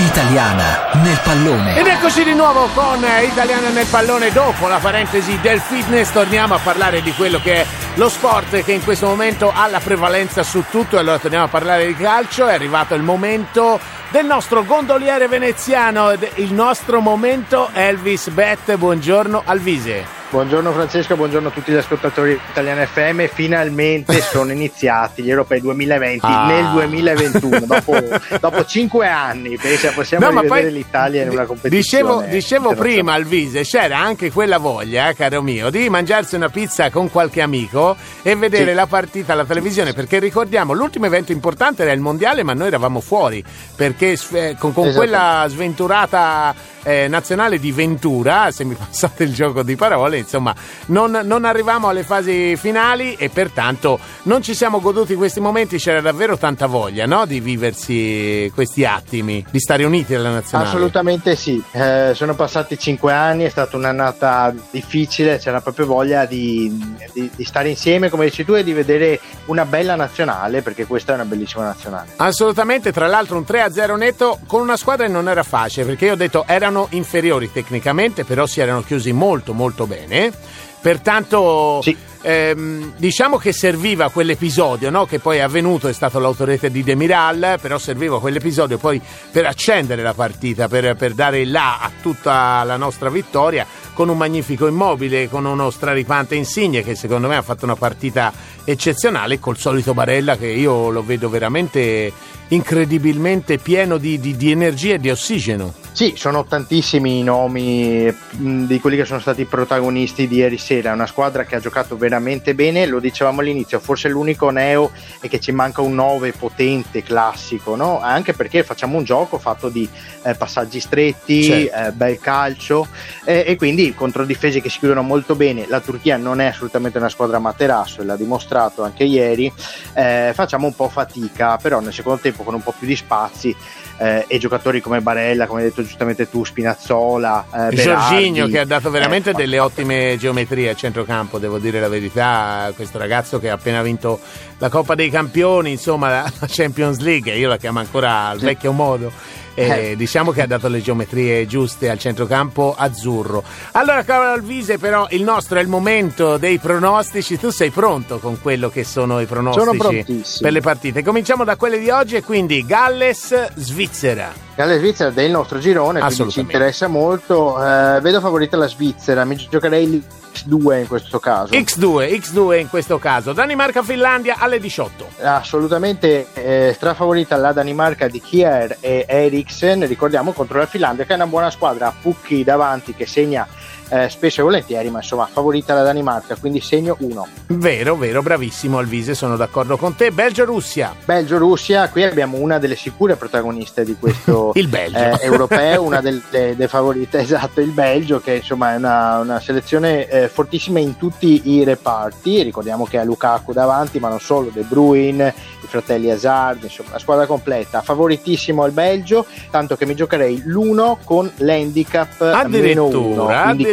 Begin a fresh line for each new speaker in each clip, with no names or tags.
Italiana nel pallone.
Ed eccoci di nuovo con Italiana nel pallone. Dopo la parentesi del fitness, torniamo a parlare di quello che è lo sport che in questo momento ha la prevalenza su tutto. Allora torniamo a parlare di calcio. È arrivato il momento del nostro gondoliere veneziano, il nostro momento Elvis Bet. Buongiorno Alvise.
Buongiorno Francesco, buongiorno a tutti gli ascoltatori italiani FM. Finalmente sono iniziati gli europei 2020 ah. nel 2021, dopo, dopo cinque anni. Pensa, possiamo no, rivedere l'Italia in una competizione.
Dicevo, dicevo prima al Vise, c'era anche quella voglia, eh, caro mio, di mangiarsi una pizza con qualche amico e vedere sì. la partita alla televisione. Perché ricordiamo, l'ultimo evento importante era il mondiale, ma noi eravamo fuori perché con, con esatto. quella sventurata eh, nazionale di Ventura, se mi passate il gioco di parole, insomma, non, non arrivavamo alle fasi finali e pertanto non ci siamo goduti questi momenti, c'era davvero tanta voglia no? di viversi questi attimi, di stare uniti alla nazionale.
Assolutamente sì, eh, sono passati cinque anni, è stata un'annata difficile, c'era proprio voglia di, di, di stare insieme, come dici tu, e di vedere una bella nazionale, perché questa è una bellissima nazionale.
Assolutamente, tra l'altro un 3-0 netto con una squadra che non era facile, perché io ho detto era erano inferiori tecnicamente, però si erano chiusi molto molto bene. Pertanto sì. ehm, diciamo che serviva quell'episodio no? che poi è avvenuto, è stato l'autorete di Demiral, però serviva quell'episodio poi per accendere la partita, per, per dare là a tutta la nostra vittoria con un magnifico immobile, con uno straripante Insigne che secondo me ha fatto una partita eccezionale col solito Barella che io lo vedo veramente incredibilmente pieno di, di, di energia e di ossigeno.
Sì, sono tantissimi i nomi di quelli che sono stati protagonisti di ieri sera. È una squadra che ha giocato veramente bene, lo dicevamo all'inizio, forse l'unico neo è che ci manca un 9 potente, classico, no? anche perché facciamo un gioco fatto di eh, passaggi stretti, certo. eh, bel calcio eh, e quindi contro difese che si chiudono molto bene. La Turchia non è assolutamente una squadra materasso e l'ha dimostrato anche ieri. Eh, facciamo un po' fatica, però nel secondo tempo con un po' più di spazi eh, e giocatori come Barella, come hai detto giustamente tu, Spinazzola,
eh, Giorginio che ha dato veramente eh, delle ottime geometrie a centrocampo, devo dire la verità, questo ragazzo che ha appena vinto la Coppa dei Campioni, insomma la Champions League, io la chiamo ancora al vecchio modo eh, diciamo che ha dato le geometrie giuste al centrocampo azzurro. Allora, caro Alvise, però il nostro è il momento dei pronostici. Tu sei pronto con quello che sono i pronostici per le partite? Cominciamo da quelle di oggi e quindi Galles-Svizzera.
Galles-Svizzera del nostro girone, quindi ci interessa molto. Eh, vedo favorita la Svizzera, mi giocherei X2 in questo caso.
X2, X2 in questo caso. Danimarca-Finlandia alle 18.
Assolutamente eh, strafavorita la Danimarca di Kier e Eriksen, ricordiamo contro la Finlandia che è una buona squadra, Pucchi davanti che segna eh, spesso e volentieri, ma insomma favorita la Danimarca, quindi segno 1.
Vero, vero, bravissimo Alvise, sono d'accordo con te. Belgio-Russia.
Belgio-Russia, qui abbiamo una delle sicure protagoniste di questo
il Belgio.
Eh, europeo, una delle, delle, favorite, esatto, il Belgio, che insomma è una, una selezione eh, fortissima in tutti i reparti. Ricordiamo che ha Lukaku davanti, ma non solo, De Bruyne, i fratelli Hazard, insomma, la squadra completa. Favoritissimo il Belgio, tanto che mi giocherei l'1 con l'handicap meno 1.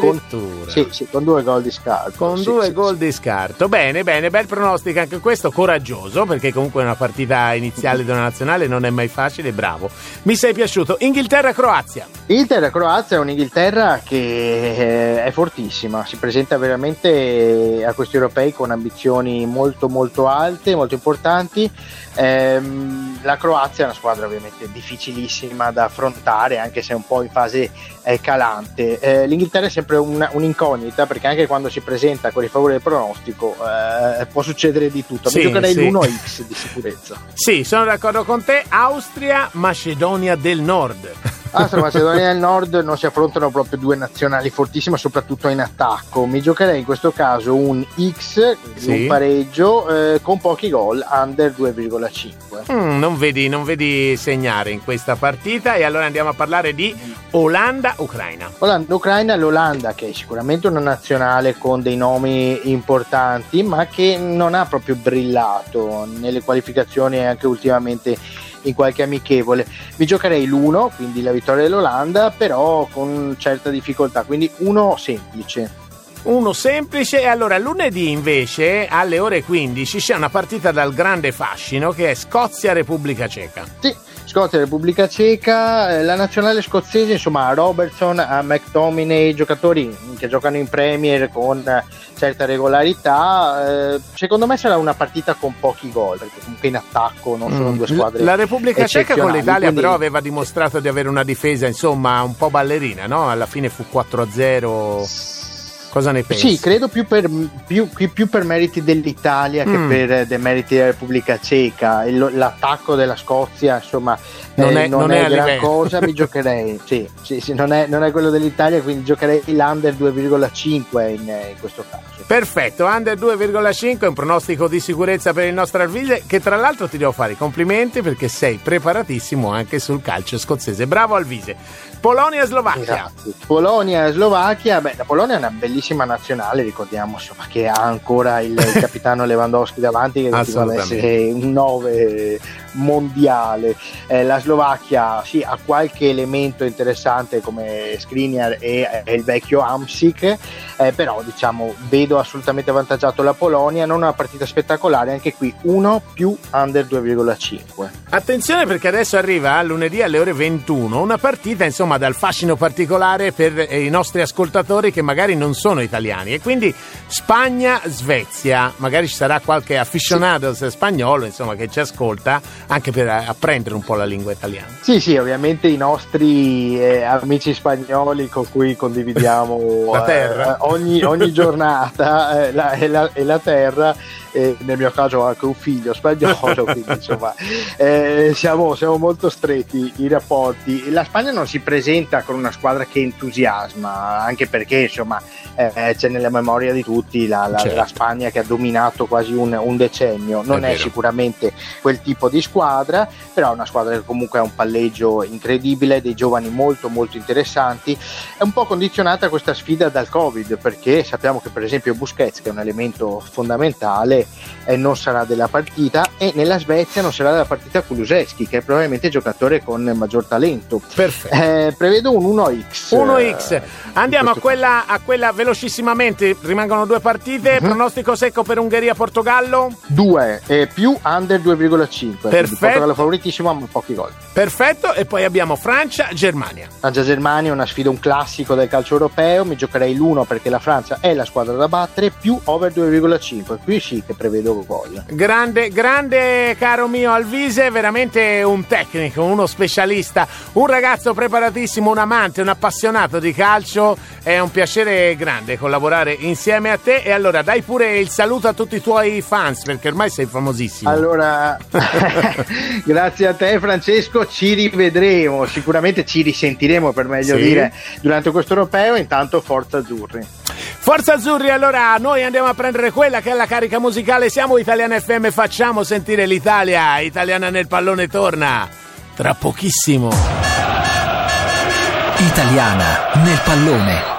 Con, sì, sì, con due gol di scarto.
Con
sì,
due sì, gol di scarto. Bene, bene, bel pronostico anche questo, coraggioso, perché comunque una partita iniziale una nazionale non è mai facile, bravo. Mi sei piaciuto. Inghilterra-Croazia.
Inghilterra-Croazia è un'Inghilterra che eh, è fortissima, si presenta veramente a questi europei con ambizioni molto molto alte, molto importanti. Ehm, la Croazia è una squadra ovviamente difficilissima da affrontare, anche se è un po' in fase eh, calante. Eh, L'Inghilterra è sempre una, un'incognita perché anche quando si presenta con il favore del pronostico eh, può succedere di tutto. Sì, Mi giocherei sì. l'1x di sicurezza.
Sì, sono d'accordo con te. Austria, Macedonia del Nord.
Austria Macedonia del Nord non si affrontano proprio due nazionali fortissime, soprattutto in attacco. Mi giocherei in questo caso un X, sì. un pareggio eh, con pochi gol, under 2,5.
Mm, non, vedi, non vedi segnare in questa partita e allora andiamo a parlare di Olanda-Ucraina.
Olanda-Ucraina, l'Olanda che è sicuramente una nazionale con dei nomi importanti, ma che non ha proprio brillato nelle qualificazioni e anche ultimamente in qualche amichevole. Mi giocherei l'1, quindi la vittoria dell'Olanda, però con certa difficoltà, quindi uno semplice.
Uno semplice e allora lunedì invece alle ore 15 c'è una partita dal grande fascino che è Scozia-Repubblica Ceca.
Sì, Scozia e Repubblica Ceca, eh, la nazionale scozzese, insomma, Robertson, a McTominay, giocatori che giocano in Premier con certa regolarità. Eh, secondo me sarà una partita con pochi gol, perché comunque in attacco non sono mm. due squadre.
La Repubblica Ceca con l'Italia quindi... però aveva dimostrato di avere una difesa, insomma, un po' ballerina, no? Alla fine fu 4-0. Cosa ne pensi?
Sì, credo più per, più, più per meriti dell'Italia mm. che per demeriti della Repubblica Ceca. L'attacco della Scozia, insomma, non è, non non è, è gran cosa. Mi giocherei, sì, sì, sì non, è, non, è, quello dell'Italia, quindi giocherei l'under 2,5 in, in questo caso.
Perfetto, under 2,5 è un pronostico di sicurezza per il nostro Alvise. Che tra l'altro ti devo fare i complimenti perché sei preparatissimo anche sul calcio scozzese. Bravo Alvise. Polonia e Slovacchia.
Polonia e Slovacchia, beh, la Polonia è una bellissima nazionale, ricordiamo insomma, che ha ancora il, il capitano Lewandowski davanti che continua ad essere un 9 mondiale. Eh, la Slovacchia sì, ha qualche elemento interessante come Skriniar e, e il vecchio Amsic, eh, però diciamo vedo assolutamente avvantaggiato la Polonia, non una partita spettacolare, anche qui 1 più under 2,5.
Attenzione perché adesso arriva lunedì alle ore 21 una partita insomma dal fascino particolare per eh, i nostri ascoltatori che magari non sono italiani e quindi Spagna-Svezia, magari ci sarà qualche aficionado sì. spagnolo insomma che ci ascolta anche per apprendere un po' la lingua italiana.
Sì, sì, ovviamente i nostri eh, amici spagnoli con cui condividiamo
la terra.
Eh, ogni, ogni, giornata eh, la, e, la, e la terra e nel mio caso ho anche un figlio spagnolo, quindi insomma eh, siamo, siamo, molto stretti i rapporti. La Spagna non si presenta con una squadra che entusiasma, anche perché insomma eh, c'è nella memoria di tutti la, la, certo. la, Spagna che ha dominato quasi un, un decennio, non è, è sicuramente quel tipo di squadra, però è una squadra che comunque ha un palleggio incredibile, dei giovani molto molto interessanti, è un po' condizionata questa sfida dal Covid perché sappiamo che per esempio Busquets che è un elemento fondamentale eh, non sarà della partita e nella Svezia non sarà della partita Kuluseschi che è probabilmente il giocatore con maggior talento. Eh, prevedo un 1x.
1x. Andiamo a quella, a quella, velocissimamente, rimangono due partite. Uh-huh. Pronostico secco per Ungheria-Portogallo?
2 eh, più under 2,5. Perfetto. Portogallo favoritissimo, ma pochi gol.
Perfetto. E poi abbiamo Francia-Germania.
Francia-Germania è una sfida, un classico del calcio europeo. Mi giocherei l'1 perché la Francia è la squadra da battere, più over 2,5. Qui sì che prevedo gol.
Grande, grande caro mio Alvise, veramente un tecnico, uno specialista, un ragazzo preparatissimo, un amante, un appassionato di calcio. È un piacere grande collaborare insieme a te. E allora dai pure il saluto a tutti i tuoi fans, perché ormai sei famosissimo.
Allora, grazie a te Francesco, ci rivedremo, sicuramente ci risentiremo per meglio sì. dire durante questo europeo. Intanto Forza Azzurri.
Forza Azzurri, allora noi andiamo a prendere quella che è la carica musicale. Siamo Italiana FM, facciamo sentire l'Italia. Italiana nel pallone torna tra pochissimo.
Italiana nel pallone.